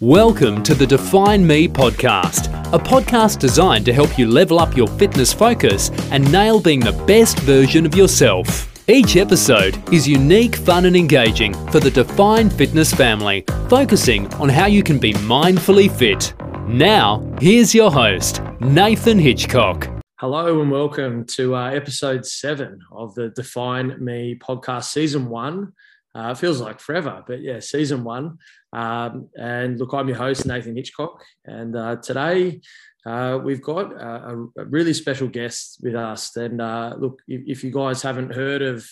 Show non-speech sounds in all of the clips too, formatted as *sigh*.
Welcome to the Define Me podcast, a podcast designed to help you level up your fitness focus and nail being the best version of yourself. Each episode is unique, fun, and engaging for the Define Fitness family, focusing on how you can be mindfully fit. Now, here's your host, Nathan Hitchcock. Hello and welcome to uh, episode seven of the Define Me podcast, season one. Uh, feels like forever, but yeah, season one. Um, and look, I'm your host, Nathan Hitchcock. And uh, today uh, we've got a, a, really special guest with us. And uh, look, if, if, you guys haven't heard of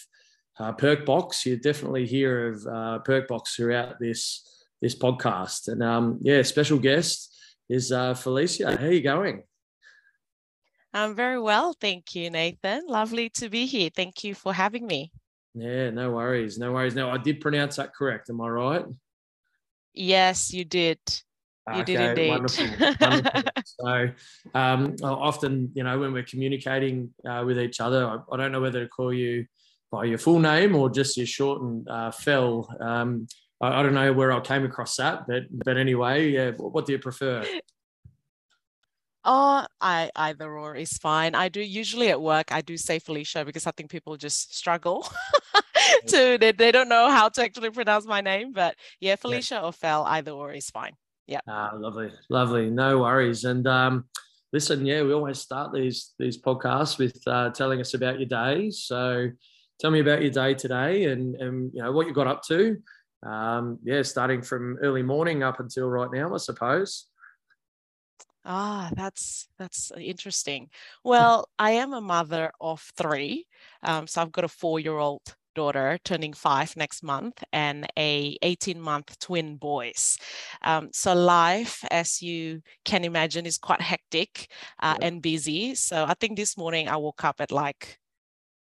uh, Perkbox, you definitely hear of uh, Perkbox throughout this this podcast. And um, yeah, special guest is uh, Felicia. How are you going? I'm very well, thank you, Nathan. Lovely to be here. Thank you for having me. Yeah, no worries, no worries. Now I did pronounce that correct. Am I right? Yes, you did. You okay, did indeed. Wonderful. *laughs* wonderful. so, um, often, you know, when we're communicating uh, with each other, I, I, don't know whether to call you by your full name or just your shortened uh, Fel. Um, I, I, don't know where I came across that, but but anyway, yeah. What do you prefer? Oh, I either or is fine. I do usually at work. I do say Felicia because I think people just struggle *laughs* *laughs* to they, they don't know how to actually pronounce my name. But yeah, Felicia yeah. or Fel, either or is fine. Yeah. Ah, lovely, lovely. No worries. And um, listen, yeah, we always start these these podcasts with uh, telling us about your day. So tell me about your day today, and and you know what you got up to. Um, yeah, starting from early morning up until right now, I suppose. Ah, that's that's interesting. Well, I am a mother of three, um, so I've got a four-year-old daughter turning five next month and a 18-month twin boys. Um, so life, as you can imagine, is quite hectic uh, yeah. and busy. So I think this morning I woke up at like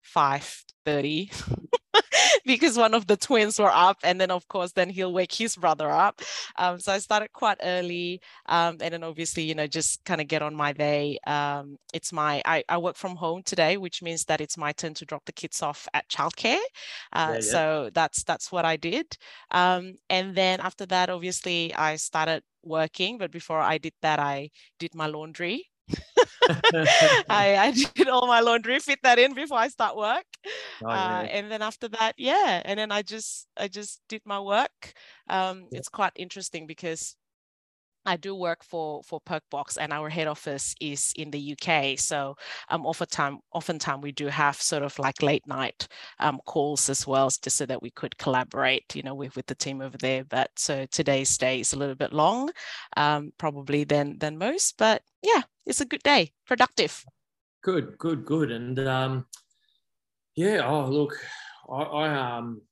5:30 *laughs* *laughs* because one of the twins were up and then of course then he'll wake his brother up. Um, so i started quite early um, and then obviously you know just kind of get on my day. Um, it's my I, I, work from home today which means that it's my turn to drop the kids off at childcare. Uh, yeah, yeah. so that's that's what i did. Um, and then after that obviously i started working but before i did that i did my laundry *laughs* I, I did all my laundry, fit that in before I start work. Oh, yeah. uh, and then after that, yeah. And then I just I just did my work. Um, yeah. It's quite interesting because I do work for for Perkbox, and our head office is in the UK. So um, oftentimes, oftentimes we do have sort of like late night um, calls as well, just so that we could collaborate, you know, with with the team over there. But so today's day is a little bit long, um, probably than than most. But yeah, it's a good day, productive. Good, good, good, and um, yeah. Oh, look, I, I um,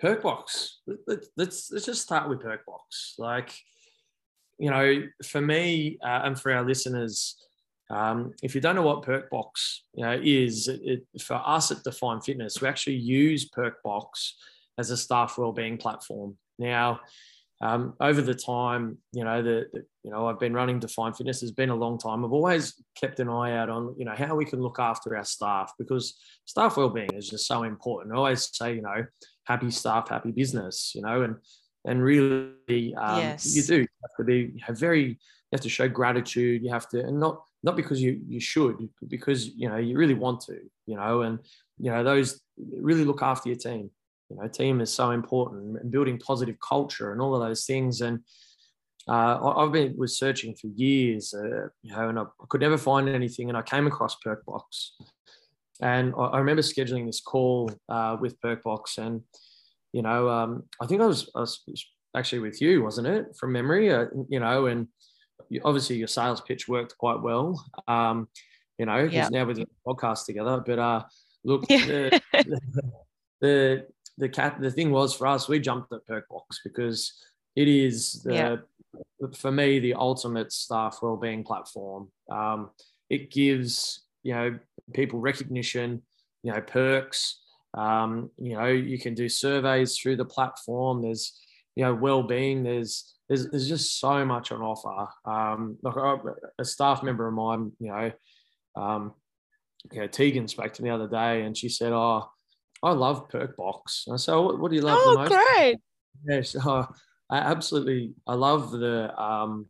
Perkbox. Let, let's let's just start with Perkbox. Like you know, for me uh, and for our listeners, um, if you don't know what Perkbox you know, is, it, it, for us at Define Fitness, we actually use Perkbox as a staff wellbeing platform. Now, um, over the time, you know, the, the, you know, I've been running Define Fitness. has been a long time. I've always kept an eye out on, you know, how we can look after our staff because staff wellbeing is just so important. I always say, you know, happy staff, happy business. You know, and and really um, yes. you do you have to be have very you have to show gratitude you have to and not not because you you should because you know you really want to you know and you know those really look after your team you know team is so important and building positive culture and all of those things and uh, I've been was searching for years, uh, you know, and I, I, could never find anything. And I came across Perkbox, and I, I remember scheduling this call uh, with Perkbox, and you know, um, I think I was, I was, actually with you, wasn't it, from memory? Uh, you know, and obviously your sales pitch worked quite well. Um, you know, because now we're doing a podcast together. But uh, look, the, the, the the cat the thing was for us, we jumped at Perkbox because it is the yeah. for me the ultimate staff wellbeing platform. Um, it gives you know people recognition, you know, perks. Um, you know, you can do surveys through the platform. There's, you know, well-being. There's, there's, there's just so much on offer. Um, like a staff member of mine, you know, um, you know, Tegan spoke to me the other day, and she said, "Oh, I love Perkbox." I said, "What, what do you love oh, the most?" great. Yeah, *laughs* so, I absolutely, I love the um,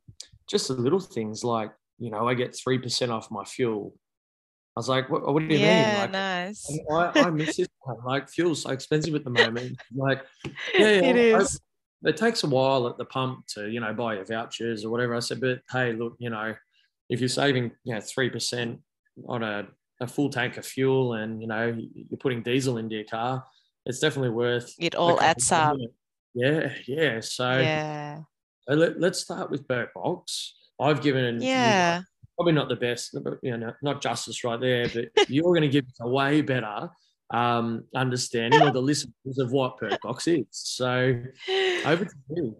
just the little things like you know I get three percent off my fuel. I was like, what, what do you yeah, mean? Like, nice. I, I miss this one. Like fuel's so expensive at the *laughs* moment. Like, yeah, it I- is. it takes a while at the pump to you know buy your vouchers or whatever. I said, but hey, look, you know, if you're saving you know three percent on a, a full tank of fuel and you know you're putting diesel into your car, it's definitely worth. It all adds up. Yeah, yeah. So Yeah. so let, let's start with Box. I've given Yeah. Probably not the best, but, you know, not justice right there, but you're going to give us a way better um, understanding of the listeners of what Box is. So over to you.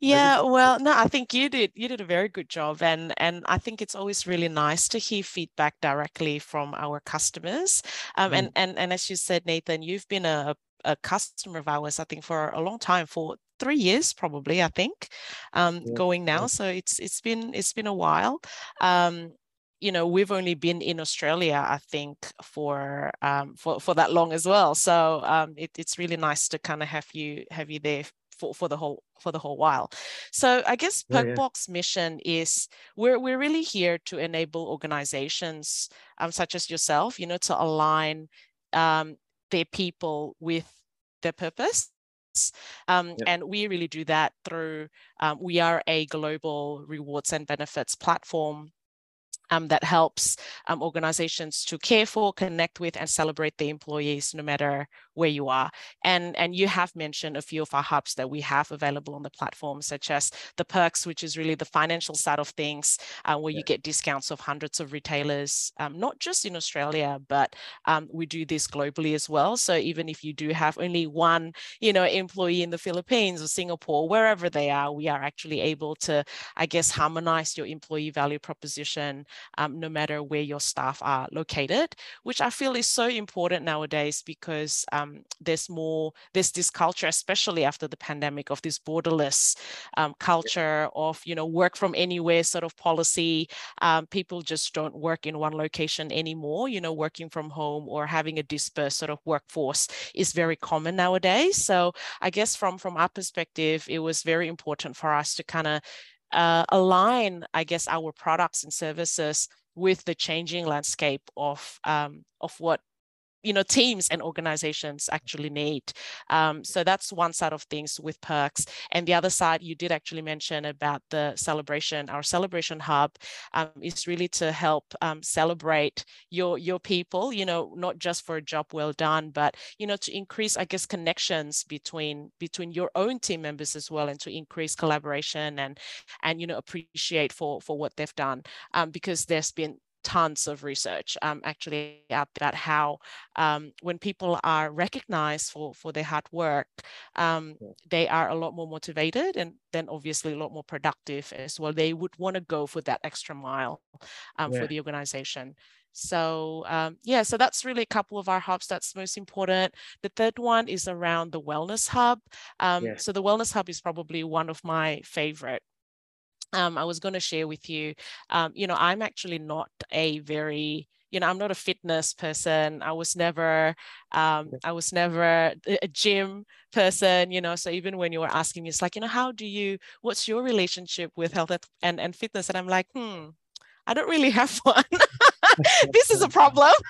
Yeah, well, no, I think you did you did a very good job and and I think it's always really nice to hear feedback directly from our customers. Um, Mm. and and and as you said, Nathan, you've been a a customer of ours, I think, for a long time, for three years probably, I think, um, Yeah, going now. yeah. So it's it's been it's been a while. Um, you know, we've only been in Australia, I think, for um, for for that long as well. So um, it, it's really nice to kind of have you have you there for, for the whole for the whole while. So I guess Yeah, yeah. Perkbox mission is we're we're really here to enable organizations um, such as yourself, you know, to align um, their people with their purpose. Um, Yep. And we really do that through, um, we are a global rewards and benefits platform um, that helps um, organizations to care for, connect with, and celebrate their employees no matter where you are. And, and you have mentioned a few of our hubs that we have available on the platform, such as the perks, which is really the financial side of things, uh, where Yeah. you get discounts of hundreds of retailers, um, not just in Australia, but um, we do this globally as well. So even if you do have only one, you know, employee in the Philippines or Singapore, wherever they are, we are actually able to, I guess, harmonize your employee value proposition um, no matter where your staff are located, which I feel is so important nowadays because um, there's more, there's this culture, especially after the pandemic, of this borderless um, culture of, you know, work from anywhere sort of policy. Um, people just don't work in one location anymore, you know, working from home or having a dispersed sort of workforce is very common nowadays. So I guess from, from our perspective, it was very important for us to kind of uh, align, I guess, our products and services with the changing landscape of um, of what you know teams and organizations actually need um, so that's one side of things with perks. And the other side you did actually mention about the celebration. Our celebration hub um, is really to help um, celebrate your your people you know not just for a job well done but you know to increase i guess connections between between your own team members as well and to increase collaboration and and you know appreciate for for what they've done um, because there's been tons of research um, actually out about how um, when people are recognized for for their hard work um, they are a lot more motivated and then obviously a lot more productive as well. They would want to go for that extra mile um, Yeah. for the organization. So um, yeah so that's really a couple of our hubs that's most important. The third one is around the wellness hub. Um, Yeah. so the wellness hub is probably one of my favorite um, I was going to share with you, um, you know, I'm actually not a very, you know, I'm not a fitness person. I was never, um, I was never a gym person, you know. So even when you were asking me, it's like, you know, how do you, what's your relationship with health and- and, fitness? And I'm like, hmm, I don't really have *laughs* one. *laughs* this is a problem. *laughs*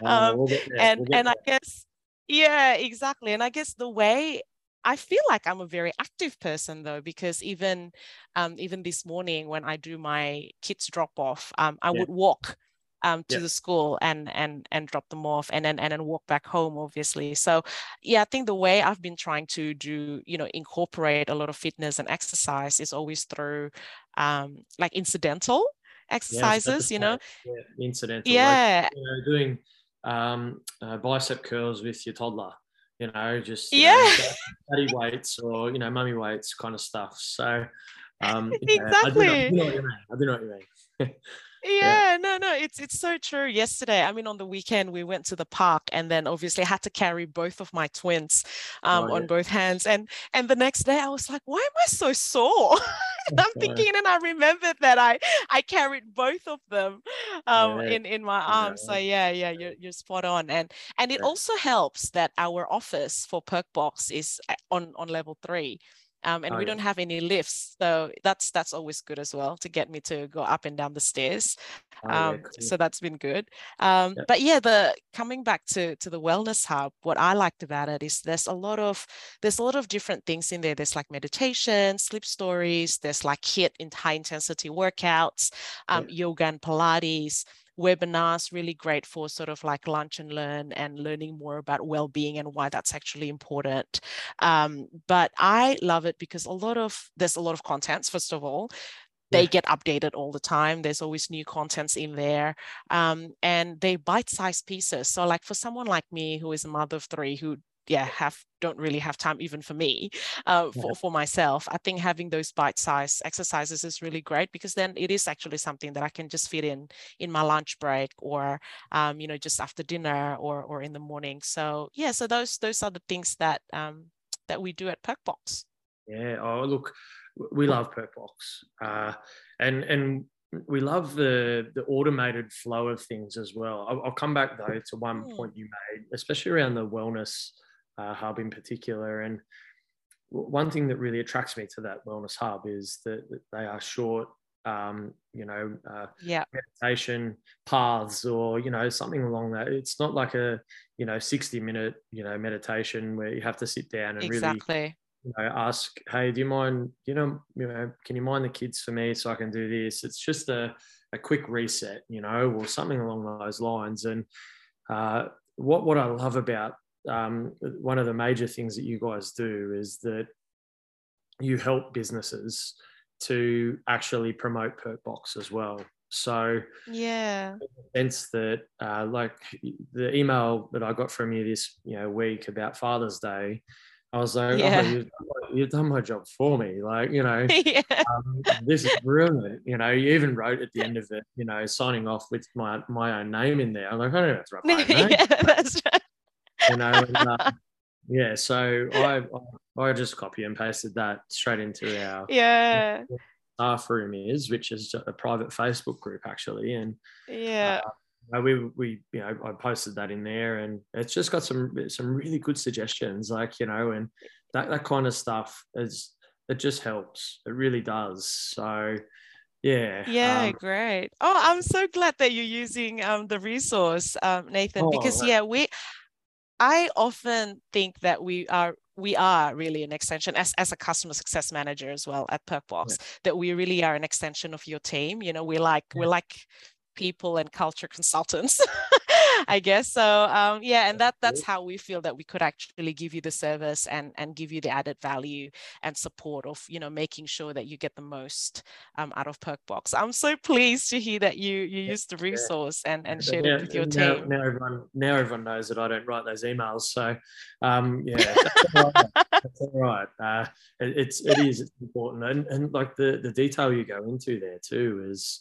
Uh, um, we'll and we'll and I guess yeah, exactly. And I guess the way I feel like I'm a very active person though, because even um, even this morning when I do my kids drop off, um, I Yeah. would walk um, to Yeah. the school and and and drop them off, and then and then walk back home, obviously. So yeah, I think the way I've been trying to do, you know, incorporate a lot of fitness and exercise is always through um, like incidental Yeah, I was about to exercises, you know. say, yeah, incidental. like, Yeah, you know, doing um, uh, bicep curls with your toddler, you know, just you Yeah. know, daddy weights or you know, mummy weights kind of stuff. So, um, *laughs* yeah, I do, know, I Exactly. do know what you mean. I do know what you mean. *laughs* yeah, no, no, it's it's so true. Yesterday, I mean, on the weekend, we went to the park, and then obviously I had to carry both of my twins um, oh, on both hands. And and the next day, I was like, why am I so sore? *laughs* I'm thinking, and I remembered that I I carried both of them um, yeah. in in my arms. Yeah. So yeah, yeah, you're you're spot on. And and it also helps that our office for Perkbox is uh, on on level three um, and oh, we don't have any lifts so that's that's always good as well to get me to go up and down the stairs oh, um, yeah, cool. so that's been good um, yeah. but yeah the coming back to to the wellness hub what i liked about it is there's a lot of there's a lot of different things in there there's like meditation sleep stories there's like HIIT in high intensity workouts um, yeah. yoga and pilates webinars really great for sort of like lunch and learn and learning more about well-being and why that's actually important. Um, but i love it because a lot of there's a lot of contents first of all. They get updated all the time. There's always new contents in there. Um, and they bite-sized pieces. So like for someone like me who is a mother of three who yeah have don't really have time even for me uh, for, for myself. I think having those bite-sized exercises is really great because then it is actually something that i can just fit in in my lunch break or um, you know just after dinner or or in the morning. So yeah so those those are the things that um, that we do at perkbox. Yeah oh look we love perkbox uh, and and we love the the automated flow of things as well. I'll, I'll come back though to one mm. point you made, especially around the wellness uh, hub in particular. And one thing that really attracts me to that wellness hub is that, they are short, um, you know, uh, yeah. meditation paths or, you know, something along that. It's not like a, you know, 60 minute, you know, meditation where you have to sit down and exactly. really you know, ask, hey, do you mind, you know, you know, can you mind the kids for me so I can do this? It's just a, a quick reset, you know, or something along those lines. And uh, what what I love about um, one of the major things that you guys do is that you help businesses to actually promote Perkbox as well. So yeah, sense that uh, like the email that I got from you this you know week about Father's Day, I was like, oh, yeah. oh, you've, you've, done my job for me. Like, you know, *laughs* yeah. um, this is brilliant. You know, you even wrote at the end of it, you know, signing off with my my own name in there. I'm like, I don't have to write my own *laughs* name. yeah, that's right you know. And, uh, yeah, so I I just copy and pasted that straight into our *laughs* yeah staff room is, which is a private Facebook group actually, and yeah. Uh, we we you know I posted that in there and it's just got some some really good suggestions like you know and that that kind of stuff is it just helps it really does so yeah yeah um, great oh i'm so glad that you're using um the resource um nathan oh, because yeah we I often think that we are we are really an extension as, as a customer success manager as well at Perkbox, yeah. that we really are an extension of your team. You know, we like yeah. we're like people and culture consultants *laughs* *laughs* I guess so. Um, yeah, and that that's how we feel that we could actually give you the service and and give you the added value and support of you know making sure that you get the most um, out of Perkbox. I'm so pleased to hear that you you used the resource and and shared now, it with your now, team. Now everyone now everyone knows that I don't write those emails. So um, yeah, *laughs* that's all right. that's all right. Uh, it, it's it is it's important and and like the the detail you go into there too is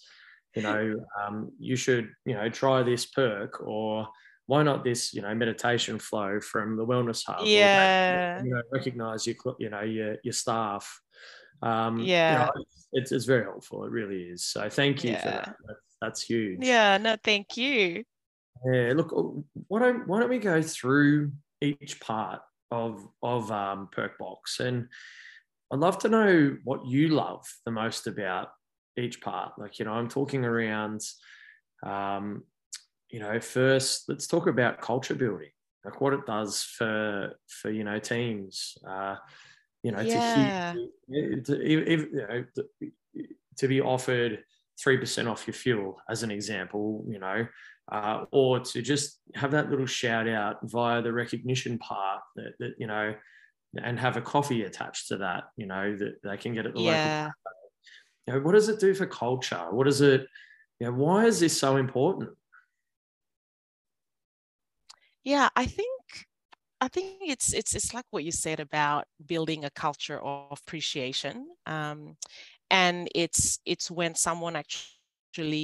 you know, um, you should, you know, try this perk or why not this, you know, meditation flow from the wellness hub? Yeah. you know, recognize your, you know, your, your staff. Um, yeah. You know, it's, it's very helpful. It really is. So thank you yeah. for that. That's, that's huge. Yeah. No, thank you. Yeah. Look, why don't, why don't we go through each part of, of um, Perkbox and I'd love to know what you love the most about each part. Like, you know, I'm talking around, um, you know, first let's talk about culture building, like what it does for for you know teams. Uh, you know, yeah. to, to, you know, to be offered three percent off your fuel, as an example, you know, uh, or to just have that little shout out via the recognition part that, that you know, and have a coffee attached to that, you know, that they can get at the yeah. local you know, what does it do for culture? What is it, you know, why is this so important? Yeah, I think I think it's it's it's like what you said about building a culture of appreciation, um, and it's it's when someone actually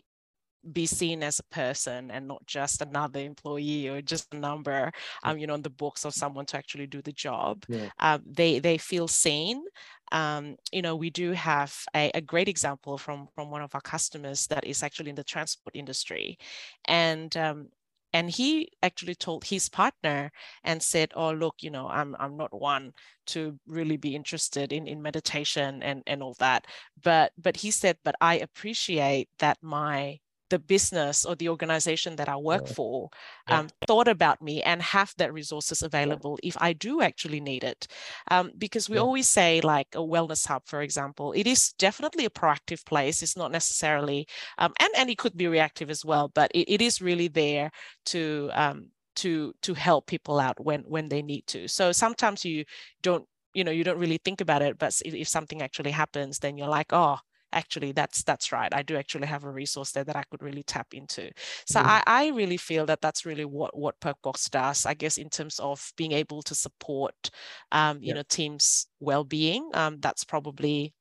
be seen as a person and not just another employee or just a number um, you know in the books of someone to actually do the job. Yeah. um, they they feel seen. Um, you know we do have a, a great example from from one of our customers that is actually in the transport industry. And um, and he actually told his partner and said oh look you know i'm i'm not one to really be interested in in meditation and and all that. But but he said but i appreciate that my the business or the organization that I work Yeah. for Yeah. um, thought about me and have that resources available if I do actually need it. Um, because we Yeah. always say, like a wellness hub, for example, it is definitely a proactive place. It's not necessarily, um, and and it could be reactive as well, but it, it is really there to um, to to help people out when when they need to. So sometimes you don't you know you don't really think about it, but if, if something actually happens, then you're like, oh actually that's that's right i do actually have a resource there that i could really tap into so Mhm. I, I really feel that that's really what what perkbox does i guess in terms of being able to support um, you know teams well-being um, that's probably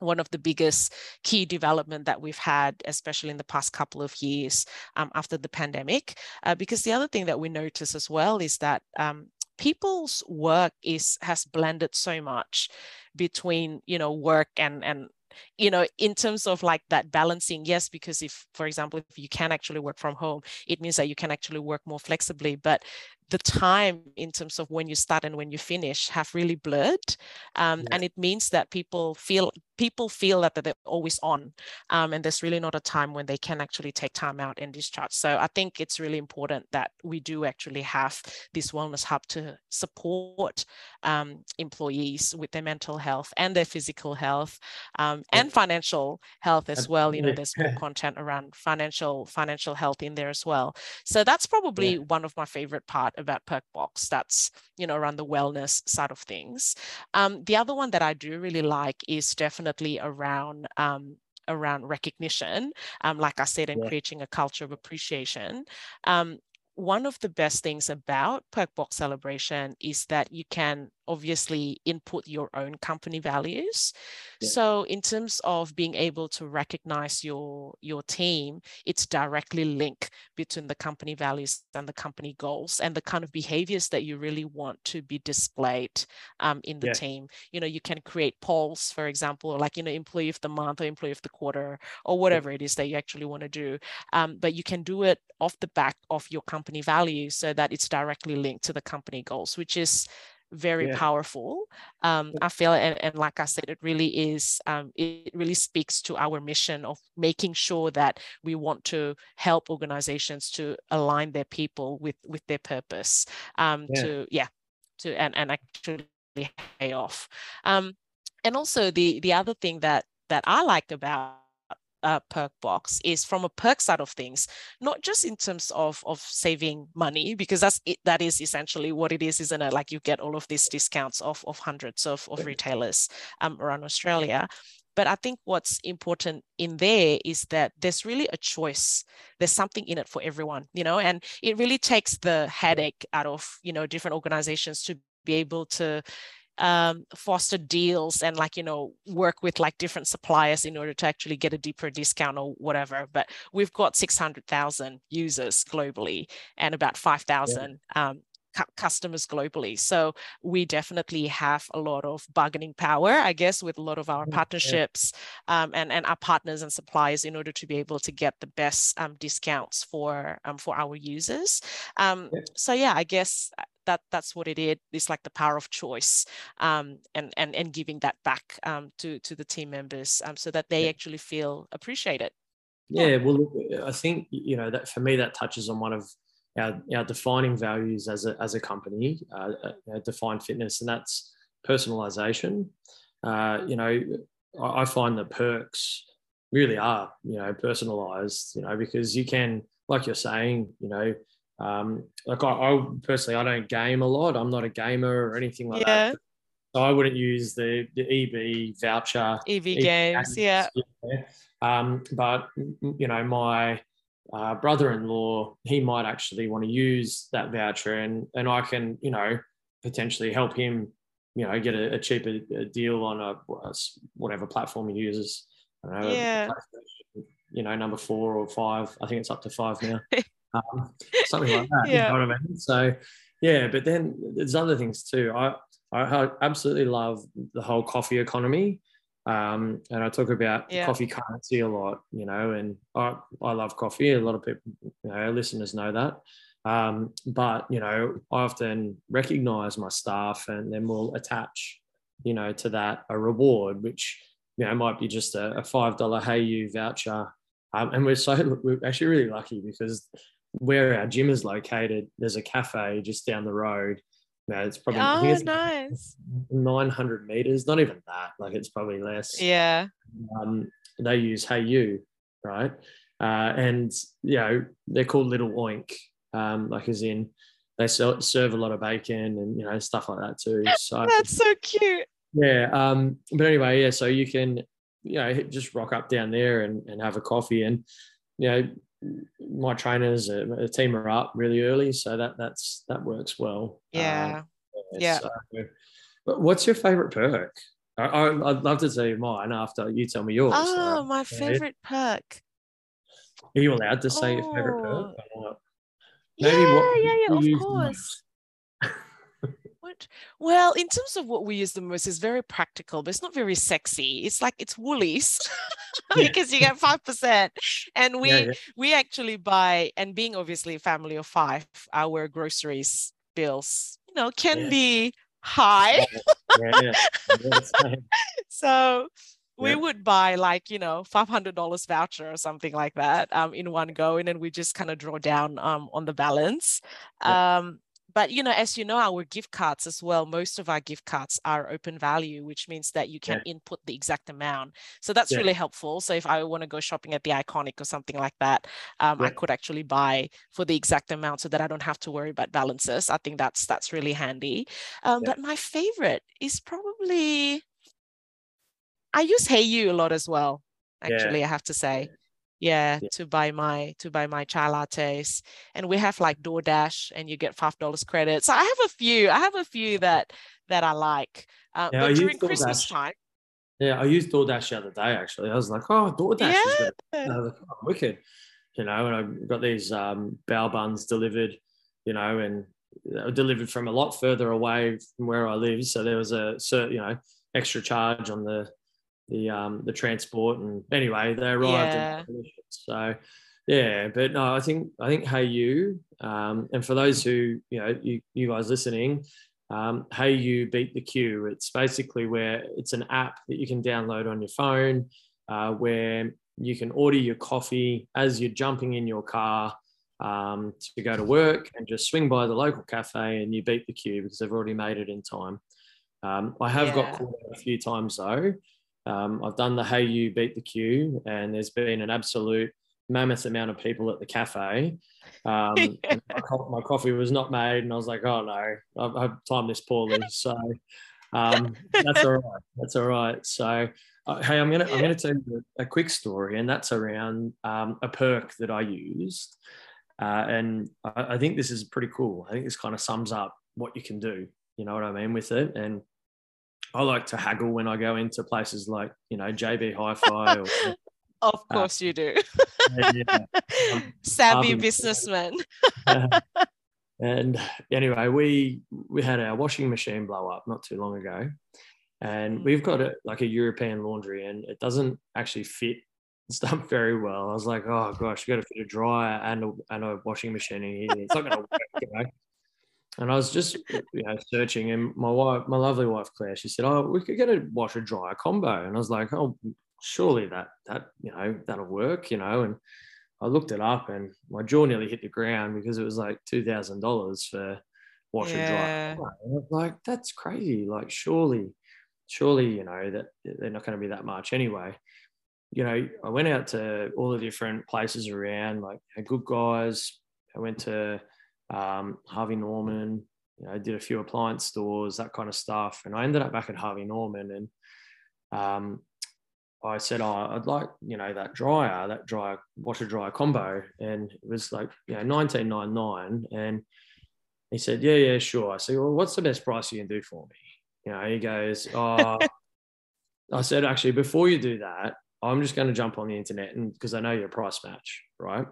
one of the biggest key development that we've had, especially in the past couple of years um, after the pandemic. Uh, because the other thing that we notice as well is that um, people's work is has blended so much between you know work and and you know in terms of like that balancing yes because if for example if you can actually work from home it means that you can actually work more flexibly but the time in terms of when you start and when you finish have really blurred um, Yeah. and it means that people feel people feel that that they're always on um, and there's really not a time when they can actually take time out and discharge. So i think it's really important that we do actually have this wellness hub to support um, employees with their mental health and their physical health um, and financial health as well. You know there's more content around financial financial health in there as well. So that's probably one of my favorite part about perkbox that's you know around the wellness side of things. Um, the other one that i do really like is definitely around um, around recognition um, like i said and Yeah. creating a culture of appreciation um, one of the best things about perkbox celebration is that you can obviously input your own company values Yeah. so in terms of being able to recognize your your team it's directly linked between the company values and the company goals and the kind of behaviors that you really want to be displayed um, in the Yeah. team you know you can create polls for example like you know employee of the month or employee of the quarter or whatever it is that you actually want to do um, but you can do it off the back of your company values so that it's directly linked to the company goals which is very Yeah. powerful um, i feel and, and like i said it really is um, it really speaks to our mission of making sure that we want to help organizations to align their people with with their purpose um, Yeah. to yeah to and, and actually pay off um, and also the the other thing that that i like about uh, Perkbox is from a perk side of things not just in terms of of saving money because that's it, that is essentially what it is isn't it? Like you get all of these discounts of, of hundreds of, of retailers um, around australia. But i think what's important in there is that there's really a choice. There's something in it for everyone you know and it really takes the headache out of you know different organizations to be able to um, foster deals and like you know work with like different suppliers in order to actually get a deeper discount or whatever but we've got 600000 users globally and about 5000 um, cu- customers globally so we definitely have a lot of bargaining power i guess with a lot of our Yeah. partnerships um, and, and our partners and suppliers in order to be able to get the best um, discounts for um, for our users um, Yeah. so yeah i guess that that's what it is it's like the power of choice um, and and and giving that back um, to to the team members um, so that they Yeah. actually feel appreciated Yeah, well, I think you know that for me that touches on one of our, our defining values as a as a company, uh, uh, Define Fitness, and that's personalization. Uh, you know, I, I find the perks really are you know personalized. You know, because you can, like you're saying, you know. Um, like I, I personally, I don't game a lot. I'm not a gamer or anything like yeah that. So I wouldn't use the, the EB voucher ev EV games yeah yeah. Um, but you know, my uh, brother-in-law, he might actually want to use that voucher, and and I can, you know, potentially help him, you know, get a, a cheaper uh, deal on a, a whatever platform he uses. I don't know, Yeah. You know, number four or five. I think it's up to five now. *laughs* um, something like that. Yeah. You know what I mean? So, yeah, but then there's other things too. I, I absolutely love the whole coffee economy. Um, and I talk about Yeah. coffee currency a lot, you know, and I, I love coffee. A lot of people, you know, listeners know that. Um, but, you know, I often recognize my staff and then we'll attach, you know, to that a reward, which, you know, might be just a, a $5 Hey You voucher. Um, and we're so, we're actually really lucky because where our gym is located, there's a cafe just down the road. Know, it's probably Oh, it's nice. 900 meters, not even that. Like it's probably less. Yeah. Um, they use Hey You, right? Uh, and you know they're called Little Oink, um, like as in they sell, serve a lot of bacon and you know stuff like that too. *laughs* So That's so cute. yeah. Um, but anyway, yeah. So you can, you know, just rock up down there and, and have a coffee. And you know, my trainers, a, a team are up really early, so that that's that works well. Yeah. Um, Yeah. so- but what's your favorite perk? I, I, I'd love to tell you mine after you tell me yours. Oh, my Yeah. favorite perk. Are you allowed to say your favorite Oh. perk? Yeah, Maybe what yeah, yeah, you of course. Well, in terms of what we use the most, is very practical, but it's not very sexy. It's like it's Woolies *laughs* Yeah. because you get five percent, and we Yeah, yeah. we actually buy. And being obviously a family of five, our groceries bills, you know, can be high. *laughs* So we would buy like you know five hundred dollars voucher or something like that um, in one go, and then we just kind of draw down um, on the balance. Um, but you know, as you know, our gift cards as well. Most of our gift cards are open value, which means that you can input the exact amount. So that's Yeah. really helpful. So if I want to go shopping at the Iconic or something like that, um, I could actually buy for the exact amount, so that I don't have to worry about balances. I think that's that's really handy. Um, Yeah. But my favorite is probably I use Hey You a lot as well. Yeah. Actually, I have to say, yeah, Yeah. to buy my to buy my chai lattes, and we have like DoorDash, and you get five dollars credit. So I have a few. I have a few that that I like. Uh, Yeah, but use during Christmas time, Yeah, I used DoorDash the other day actually. I was like, oh, DoorDash is good. Yeah. I was like, oh, wicked. You know, and I got these um, bao buns delivered, you know, and were delivered from a lot further away from where I live. So there was a certain, you know, extra charge on the the um, the transport. And anyway, they arrived. Yeah. So yeah, but no, I think I think Hey You, um, and for those who you know you you guys listening, um, hey You beat the queue. It's basically where it's an app that you can download on your phone, uh, where you can order your coffee as you're jumping in your car um, to go to work, and just swing by the local cafe and you beat the queue because they've already made it in time. Um, I have Yeah. got caught a few times though. Um, I've done the Hey You beat the queue, and there's been an absolute mammoth amount of people at the cafe. Um, *laughs* and my, my coffee was not made, and I was like, "Oh no, I've, I've timed this poorly." *laughs* So um, that's all right. That's all right. So uh, hey, I'm gonna I'm gonna tell you a, a quick story, and that's around um, a perk that I used, uh, and I, I think this is pretty cool. I think this kind of sums up what you can do. You know what I mean with it, and I like to haggle when I go into places like you know JB Hi-Fi or *laughs* of course you do. yeah. Um, *laughs* Savvy businessman. *laughs* and anyway, we we had our washing machine blow up not too long ago, and we've got it like a European laundry, and it doesn't actually fit stuff very well. I was like, oh gosh, you got to fit a dryer and a, and a washing machine in here. It's not going to work, you know. And I was just you know searching, and my wife, my lovely wife Claire, she said, oh, we could get a washer dryer combo, and I was like, oh, surely that that you know that'll work, you know, and I looked it up and my jaw nearly hit the ground because it was like two thousand dollars for washer Yeah. dryer. And I was like, that's crazy. Like, surely, surely, you know, that they're not going to be that much anyway. You know, I went out to all the different places around, like Good Guys. I went to um, Harvey Norman. You know, I did a few appliance stores, that kind of stuff, and I ended up back at Harvey Norman and. Um, I said, "Oh, I'd like you know that dryer, that dryer washer dryer combo," and it was like you know nineteen nine nine, and he said, "Yeah, yeah, sure." I said, "Well, what's the best price you can do for me?" You know, he goes, "Oh," *laughs* I said, "Actually, before you do that, I'm just going to jump on the internet and because I know your price match, right?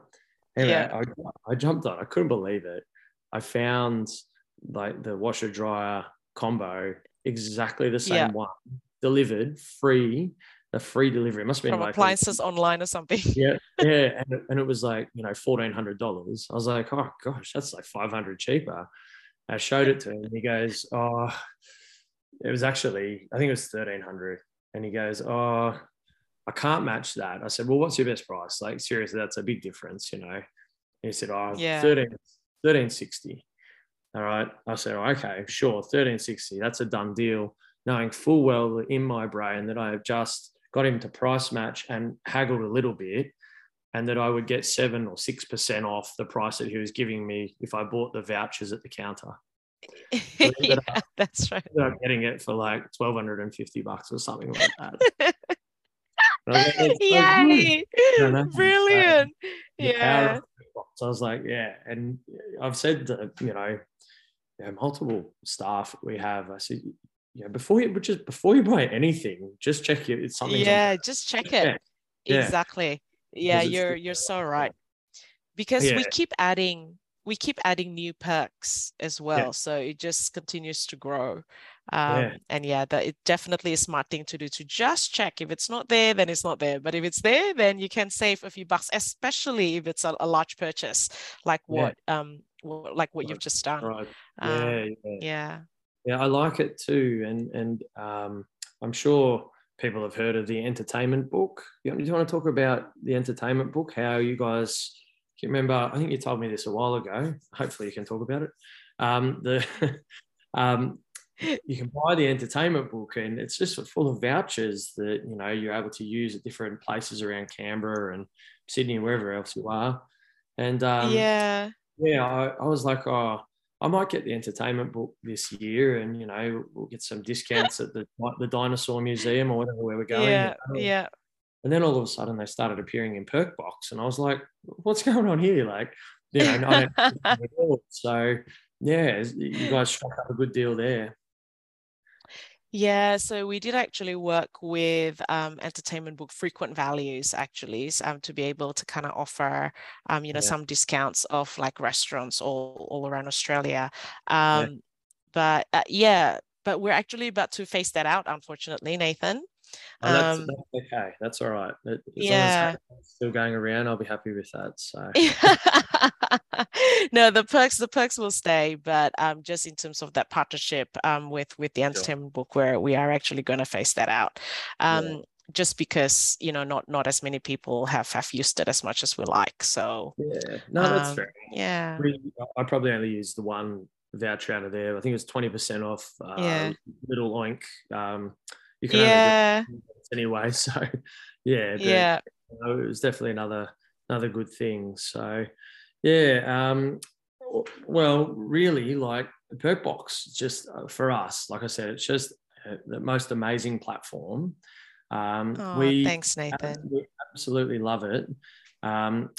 Anyway, Yeah. I, I jumped on. I couldn't believe it. I found like the washer dryer combo, exactly the same Yeah. one, delivered free, the free delivery. It must have been From like a- appliances online or something. yeah, *laughs* yeah, and, it- and it was like you know fourteen hundred dollars. I was like, oh gosh, that's like five hundred cheaper. I showed it to him, he goes, oh, it was actually I think it was thirteen hundred, and he goes, oh, I can't match that. I said, well, what's your best price? Like seriously, that's a big difference, you know. And he said, oh, Yeah. 13, 1360. All right. I said, oh, okay, sure, 1360. That's a done deal. Knowing full well in my brain that I have just got him to price match and haggled a little bit, and that I would get seven or six percent off the price that he was giving me if I bought the vouchers at the counter. *laughs* yeah, that's right. Up getting it for like twelve hundred and fifty bucks or something like that. *laughs* And like, "That's so good." Yay! know, so Brilliant. the power Yeah. So I was like, yeah. And I've said that, you know, yeah, multiple staff we have. I said, yeah, before you just before you buy anything, just check it. It's something. Yeah, just check Yeah, it. yeah. Exactly. Yeah, you're you're so right. Because we keep adding we keep adding new perks as well. So it just continues to grow. Um, Yeah. and yeah, that it definitely a smart thing to do to just check. If it's not there, then it's not there. But if it's there, then you can save a few bucks, especially if it's a, a large purchase, like Yeah. what um what, like what you've just done. Right. Um, Yeah, yeah. yeah. Yeah, I like it too, and and um, I'm sure people have heard of the entertainment book. You, do you want to talk about the entertainment book? How you guys? Can you remember? I think you told me this a while ago. Hopefully, you can talk about it. Um, the *laughs* um, you can buy the entertainment book, and it's just full of vouchers that you know you're able to use at different places around Canberra and Sydney, and wherever else you are. And um, yeah. yeah, I, I was like, oh, I might get the entertainment book this year, and you know, we'll get some discounts at the the dinosaur museum or whatever where we're going. Yeah. you. Yeah. And then all of a sudden, they started appearing in Perkbox, and I was like, what's going on here? Like, you know, I don't *laughs* know at all. so yeah, you guys struck up a good deal there. Yeah, so we did actually work with um, Entertainment Book Frequent Values actually um, to be able to kind of offer, um, you know, Yeah. some discounts of like restaurants all, all around Australia. Um, But uh, yeah, but we're actually about to phase that out, unfortunately, Nathan. Oh, that's, Um, that's okay. That's all right. As yeah. long as still going around, I'll be happy with that. So *laughs* no, the perks the perks will stay, but um, just in terms of that partnership um, with with the entertainment book, where we are actually going to face that out, um, just because you know not not as many people have have used it as much as we like. So yeah, no, that's Um, fair. yeah, We, I probably only used the one voucher out of there. I think it was twenty percent off. Uh, Yeah. Little oink. Um, you can yeah, anyway. *laughs* So yeah, but, yeah. you know, it was definitely another another good thing. So yeah. Um, well, really, like Perkbox, just uh, for us, like I said, it's just uh, the most amazing platform. Um, Oh, we thanks, Nathan. we absolutely love it. Um,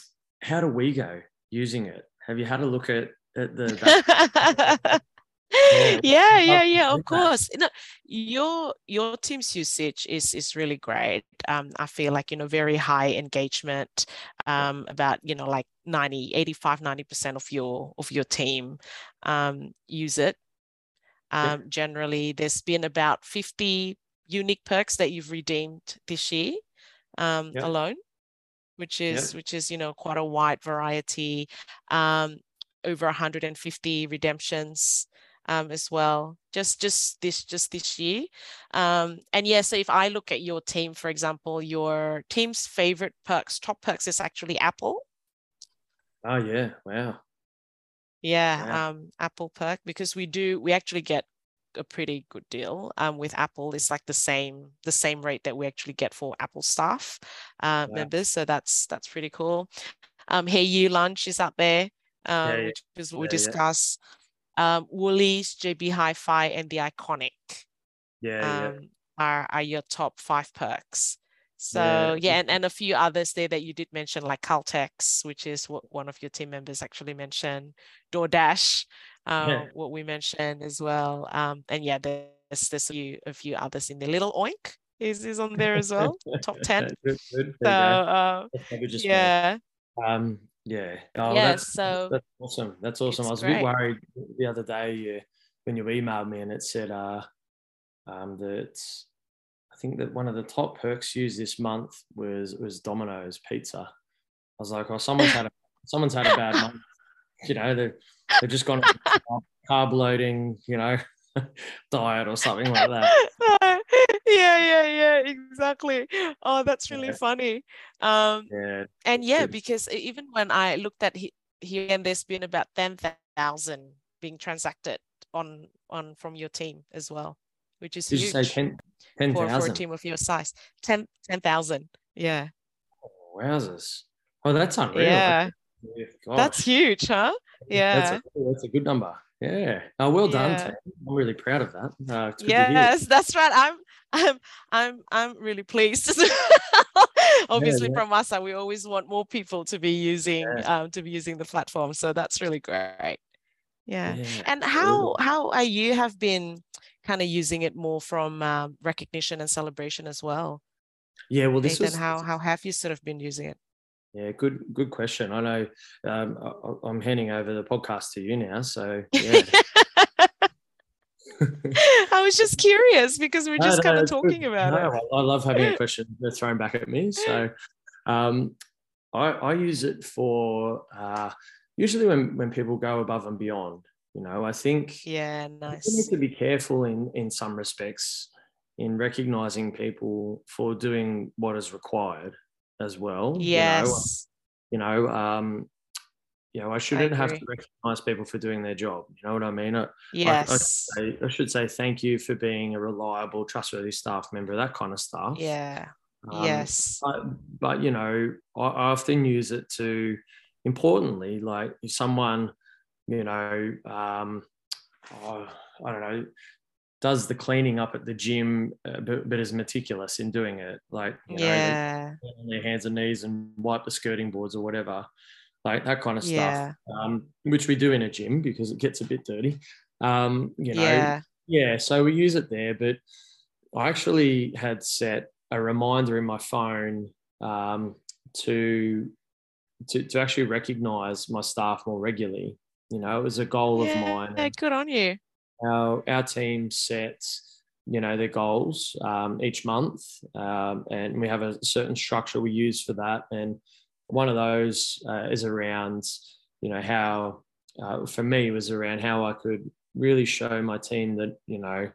how do we go using it? Have you had a look at, at the *laughs* back- yeah, *laughs* yeah, yeah, of course. No, your your team's usage is is really great. Um, I feel like, you know, very high engagement, um, about, you know, like 90, 85, 90% of your of your team um use it. Yeah. Um, generally there's been about 50 unique perks that you've redeemed this year um Yeah. alone, which Yeah. is which is, you know, quite a wide variety. Um, over 150 redemptions um, as well just just this just this year um, and yeah so if i look at your team for example your team's favorite perks top perks is actually apple oh yeah, wow. yeah Wow. um, apple perk because we do we actually get a pretty good deal um, with apple it's like the same the same rate that we actually get for apple staff uh, Wow. members so that's that's pretty cool um, hey you lunch is up there um, yeah. which is what we Yeah, yeah. discuss um, Woolies, JB Hi-Fi, and the Iconic Yeah, yeah. um, are are your top five perks. So Yeah, yeah, and, and a few others there that you did mention, like Caltex, which is what one of your team members actually mentioned, DoorDash, um, Yeah. what we mentioned as well. Um, and yeah, there's there's a few a few others in the little oink. is he's on there as well, top 10. *laughs* good, good. So, uh, yeah. Um, yeah. Oh, yeah. That's, So, that's awesome. That's awesome. I was a bit worried the other day uh, when you emailed me and it said uh, um, that I think that one of the top perks used this month was was Domino's Pizza. I was like, oh, someone's had a *laughs* someone's had a bad month. You know, they they've just gone *laughs* carb loading, you know, *laughs* diet or something like that. Yeah, yeah, yeah, exactly. Oh, that's really Yeah. funny. Um, Yeah, and yeah, because even when I looked at he- here and there's been about 10,000 being transacted on on from your team as well, which is did you huge say 10 10,000? for, for a team of your size. 10 10,000. Yeah. Wowzers. Oh, that's unreal. Yeah. Yeah, That's huge, huh? Yeah. That's a, that's a good number. Yeah. Oh, well done, Yeah. team. I'm really proud of that. Uh, it's good to hear. Yes, that's right. I'm I'm I'm I'm really pleased. *laughs* Obviously, yeah. from us, we always want more people to be using Yeah. um to be using the platform. So that's really great. Yeah. Yeah, And how how are you have been kind of using it more from um, recognition and celebration as well? Yeah, well, this Nathan, was how how have you sort of been using it? Yeah, good good question. I know um, I, I'm handing over the podcast to you now, so yeah. *laughs* I was just curious because we're just no, kind of it's good. talking about it. No, I I love having a *laughs* question thrown back at me. So *laughs* um, I, I use it for uh, usually when, when people go above and beyond. You know, I think Yeah, nice. you need to be careful in, in some respects in recognizing people for doing what is required as well. you know. Yes. You know, um, you know, I shouldn't have to recognize people for doing their job. You know what I mean? I, Yes. I, I should say thank you for being a reliable, trustworthy staff member, that kind of stuff. Yeah. Um, yes. But, but you know, I, I often use it to, importantly, like if someone, you know, um, oh, I don't know, does the cleaning up at the gym, uh, but, but is meticulous in doing it. Like, you know, yeah. get on their hands and knees and wipe the skirting boards or whatever, like that kind of stuff, Yeah. um, which we do in a gym because it gets a bit dirty. Um, you know, Yeah. yeah, so we use it there, but I actually had set a reminder in my phone um, to, to to actually recognize my staff more regularly. You know, it was a goal of mine. Yeah, good on you. Our our team sets, you know, their goals um, each month, um, and we have a certain structure we use for that. And one of those uh, is around, you know, how uh, for me was around how I could really show my team that you know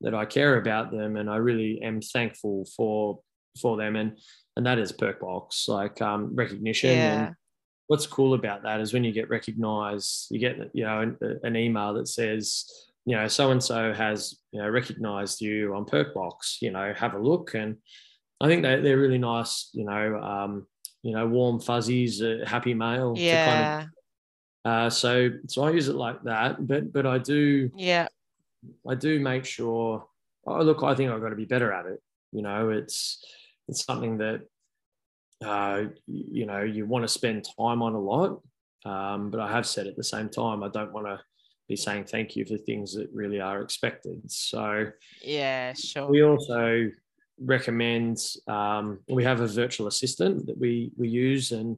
that I care about them and I really am thankful for for them and and that is Perkbox like um, recognition Yeah. and what's cool about that is when you get recognized you get you know an, an email that says you know so and so has you know recognized you on Perkbox you know have a look and I think they, they're really nice you know um, you know warm fuzzies a happy mail to kind Yeah. of uh, so so I use it like that but but I do Yeah. I do make sure. Oh, look, I think I've got to be better at it. You know, it's it's something that uh, you know you want to spend time on a lot. Um, but I have said at the same time, I don't want to be saying thank you for things that really are expected. So Yeah. Sure. we also recommend um, we have a virtual assistant that we we use and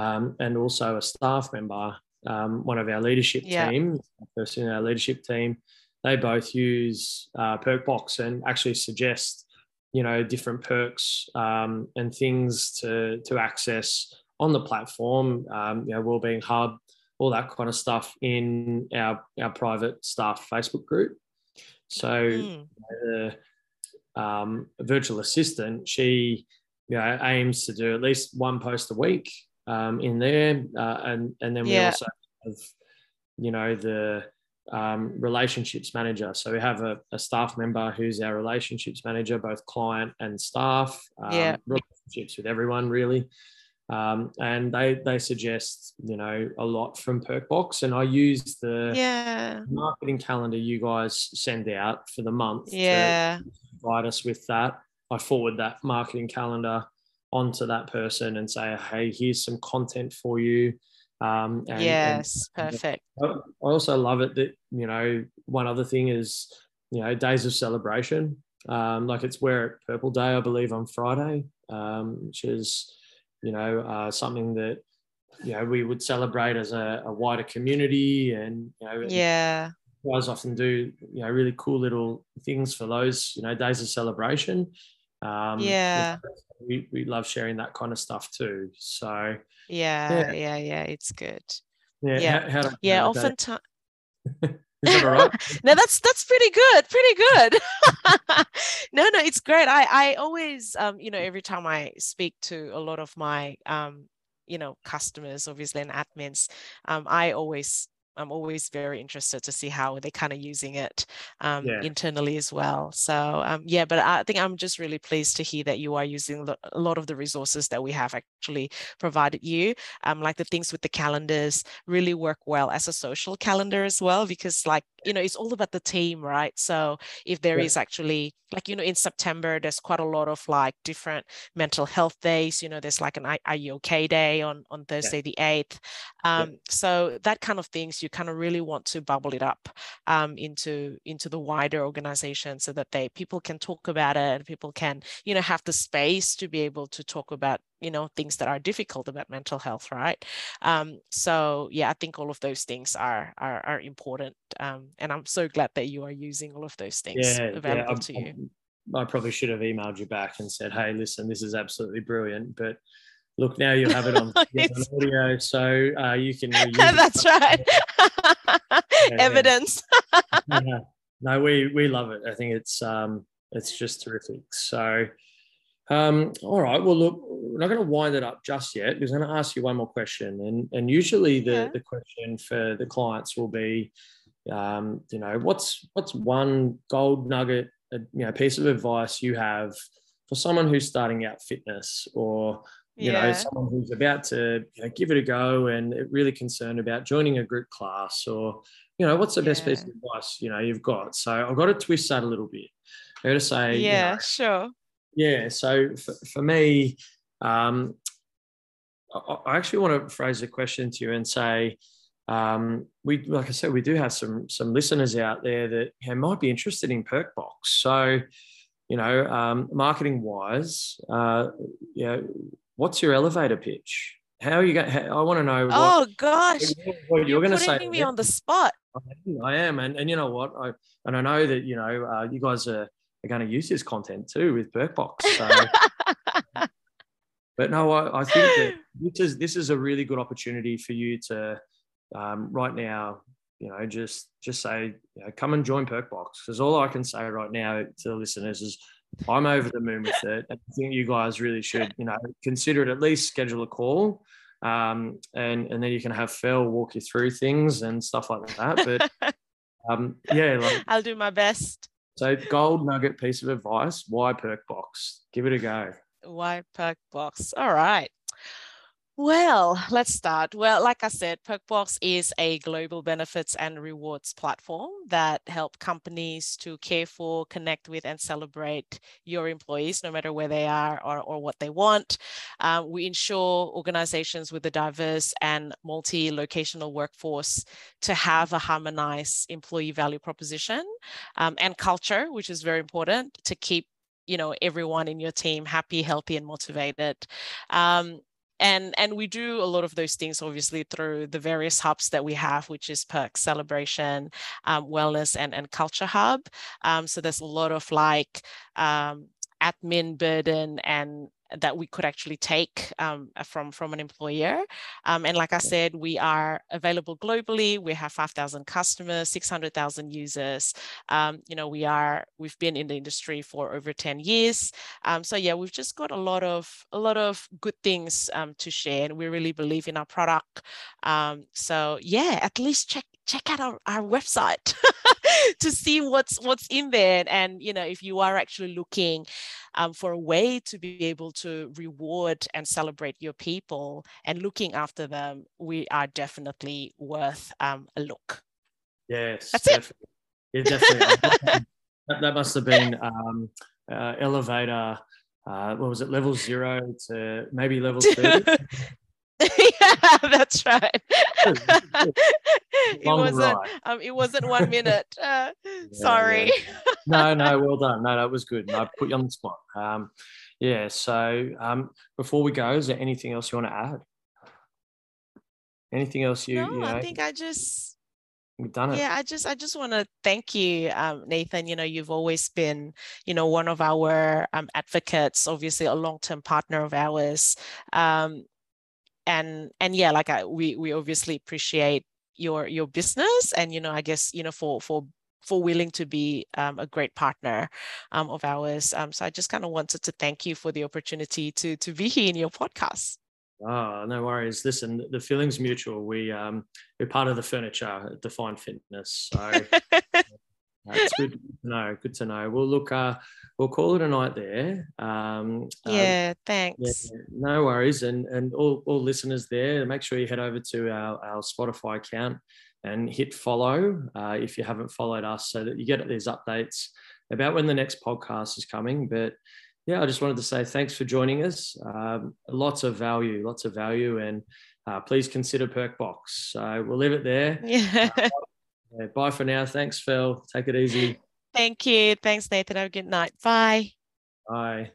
um, and also a staff member um, one of our leadership Yeah. team person in our leadership team they both use uh, perkbox and actually suggest you know different perks um, and things to to access on the platform um, you know wellbeing hub all that kind of stuff in our our private staff facebook group so Mm. the um, virtual assistant, she you know, aims to do at least one post a week um, in there, uh, and and then we Yeah. also have you know the um, relationships manager. So we have a, a staff member who's our relationships manager, both client and staff. Um, Yeah. relationships with everyone really. Um, and they they suggest you know a lot from Perkbox, and I use the Yeah. marketing calendar you guys send out for the month to Yeah. provide us with that. I forward that marketing calendar onto that person and say, hey, here's some content for you. Um, and, and yes. Perfect. I also love it that, you know, one other thing is, you know, days of celebration. Um, like it's where Purple Day, I believe, on Friday, um, which is, you know, uh, something that, you know, we would celebrate as a, a wider community and, you know, yeah. guys often do, you know, really cool little things for those, you know, days of celebration. Um, yeah. we, we love sharing that kind of stuff too. So, yeah, yeah, yeah, yeah it's good. Yeah, yeah, how, how yeah. Oftentimes, *laughs* is right? *laughs* no, that's that's pretty good, pretty good. *laughs* no, no, it's great. I I always, um, you know, every time I speak to a lot of my, um, you know, customers, obviously, and admins, um, I always I'm always very interested to see how they're kind of using it um, yeah. internally as well. So um, yeah, but I think I'm just really pleased to hear that you are using a lot of the resources that we have actually provided you. Um, like the things with the calendars really work well as a social calendar as well, because like you know it's all about the team, right? So if there yeah. is actually like you know in September there's quite a lot of like different mental health days. You know there's like an Are You Okay Day on on Thursday yeah. the eighth. Um, so that kind of things you kind of really want to bubble it up um, into into the wider organization so that they people can talk about it and people can you know have the space to be able to talk about you know things that are difficult about mental health right um, so yeah i think all of those things are are, are important um, and i'm so glad that you are using all of those things yeah, available yeah, to you I probably should have emailed you back and said, "Hey, listen, this is absolutely brilliant." But look, now you have it on, *laughs* audio, so uh, you can. *laughs* That's right. *laughs* Evidence. yeah. No, we we love it. I think it's um it's just terrific. So, um, all right. Well, look, not going to wind it up just yet. We're going to ask you one more question, and and usually the yeah. the question for the clients will be, um, you know, what's what's one gold nugget, a, you know, piece of advice you have for someone who's starting out fitness or you yeah. know someone who's about to you know, give it a go and really concerned about joining a group class or you know what's the best piece of advice you know you've got so i've got to twist that a little bit i got to say yeah you know, sure yeah so for, for me um, I, actually want to phrase a question to you and say um, we like I said, we do have some some listeners out there that you know, might be interested in Perkbox. So, you know, um, marketing wise, uh, you know, what's your elevator pitch? How are you going? I want to know. What, oh gosh, what you're, you're going to say? Me on the spot. I am, and and you know what? I and I know that you know uh, you guys are, are going to use this content too with Perkbox. So. *laughs* but no, I, I, think that *gasps* this is this is a really good opportunity for you to um, right now. You know, just just say, you know, come and join Perkbox. Because all I can say right now to the listeners is I'm over the moon with it. I think you guys really should, you know, consider it at least schedule a call. Um, and and then you can have Phil walk you through things and stuff like that. But *laughs* um, yeah, like, I'll do my best. So, gold nugget piece of advice: why Perkbox? Give it a go. Why Perkbox? All right. Well, let's start. Well, like I said, Perkbox is a global benefits and rewards platform that help companies to care for, connect with, and celebrate your employees, no matter where they are or, or what they want. Um, we ensure organizations with a diverse and multi-locational workforce to have a harmonized employee value proposition um, and culture, which is very important to keep you know everyone in your team happy healthy and motivated. Um, and and we do a lot of those things obviously through the various hubs that we have which is perk celebration um, wellness and and culture hub. Um, so there's a lot of like um, admin burden and that we could actually take um, from from an employer. Um, and like I said, we are available globally. We have 5,000 customers, 600,000 users. Um, you know, we are we've been in the industry for over 10 years. Um, so yeah, we've just got a lot of a lot of good things um, to share, and we really believe in our product. Um, so yeah, at least check check out our, our website *laughs* to see what's what's in there. And you know if you are actually looking um, for a way to be able to reward and celebrate your people and looking after them we are definitely worth um, a look. Yes that's definitely. it yeah definitely. *laughs* That, that, must have been um, uh, elevator uh, what was it level zero to maybe level two *laughs* *laughs* yeah, that's right. it *laughs* wasn't. Um, it wasn't one *laughs* minute. Uh, Yeah, sorry. no, no, well done. No, that was good. I put you on the spot. Um, yeah. So um, before we go, is there anything else you want to add? Anything else you? no, you know, I think I just we've done it. yeah i just i just want to thank you um, nathan you know you've always been you know one of our um, advocates obviously a long-term partner of ours um, and and yeah like I, we we obviously appreciate your your business and you know i guess you know for for for willing to be um, a great partner um, of ours um, so i just kind of wanted to thank you for the opportunity to to be here in your podcast Oh, no worries. Listen, the feeling's mutual. We um, we're part of the furniture at Define Fitness, so *laughs* that's good to know. Good to know. Well, look, uh, we'll call it a night there. Um, um, yeah Yeah, thanks no worries. And and all, all listeners there, make sure you head over to our, our Spotify account and hit follow uh, if you haven't followed us so that you get these updates about when the next podcast is coming. But yeah, I just wanted to say thanks for joining us. Um, lots of value, lots of value. And uh, please consider Perkbox. So we'll leave it there. yeah Yeah, bye for now. Thanks, Phil. Take it easy. Thank you. Thanks, Nathan. Have a good night. Bye. Bye.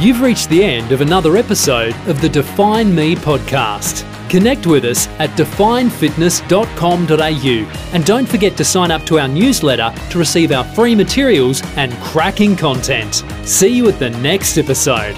You've reached the end of another episode of the Define Me podcast. Connect with us at definefitness.com.au and don't forget to sign up to our newsletter to receive our free materials and cracking content. See you at the next episode.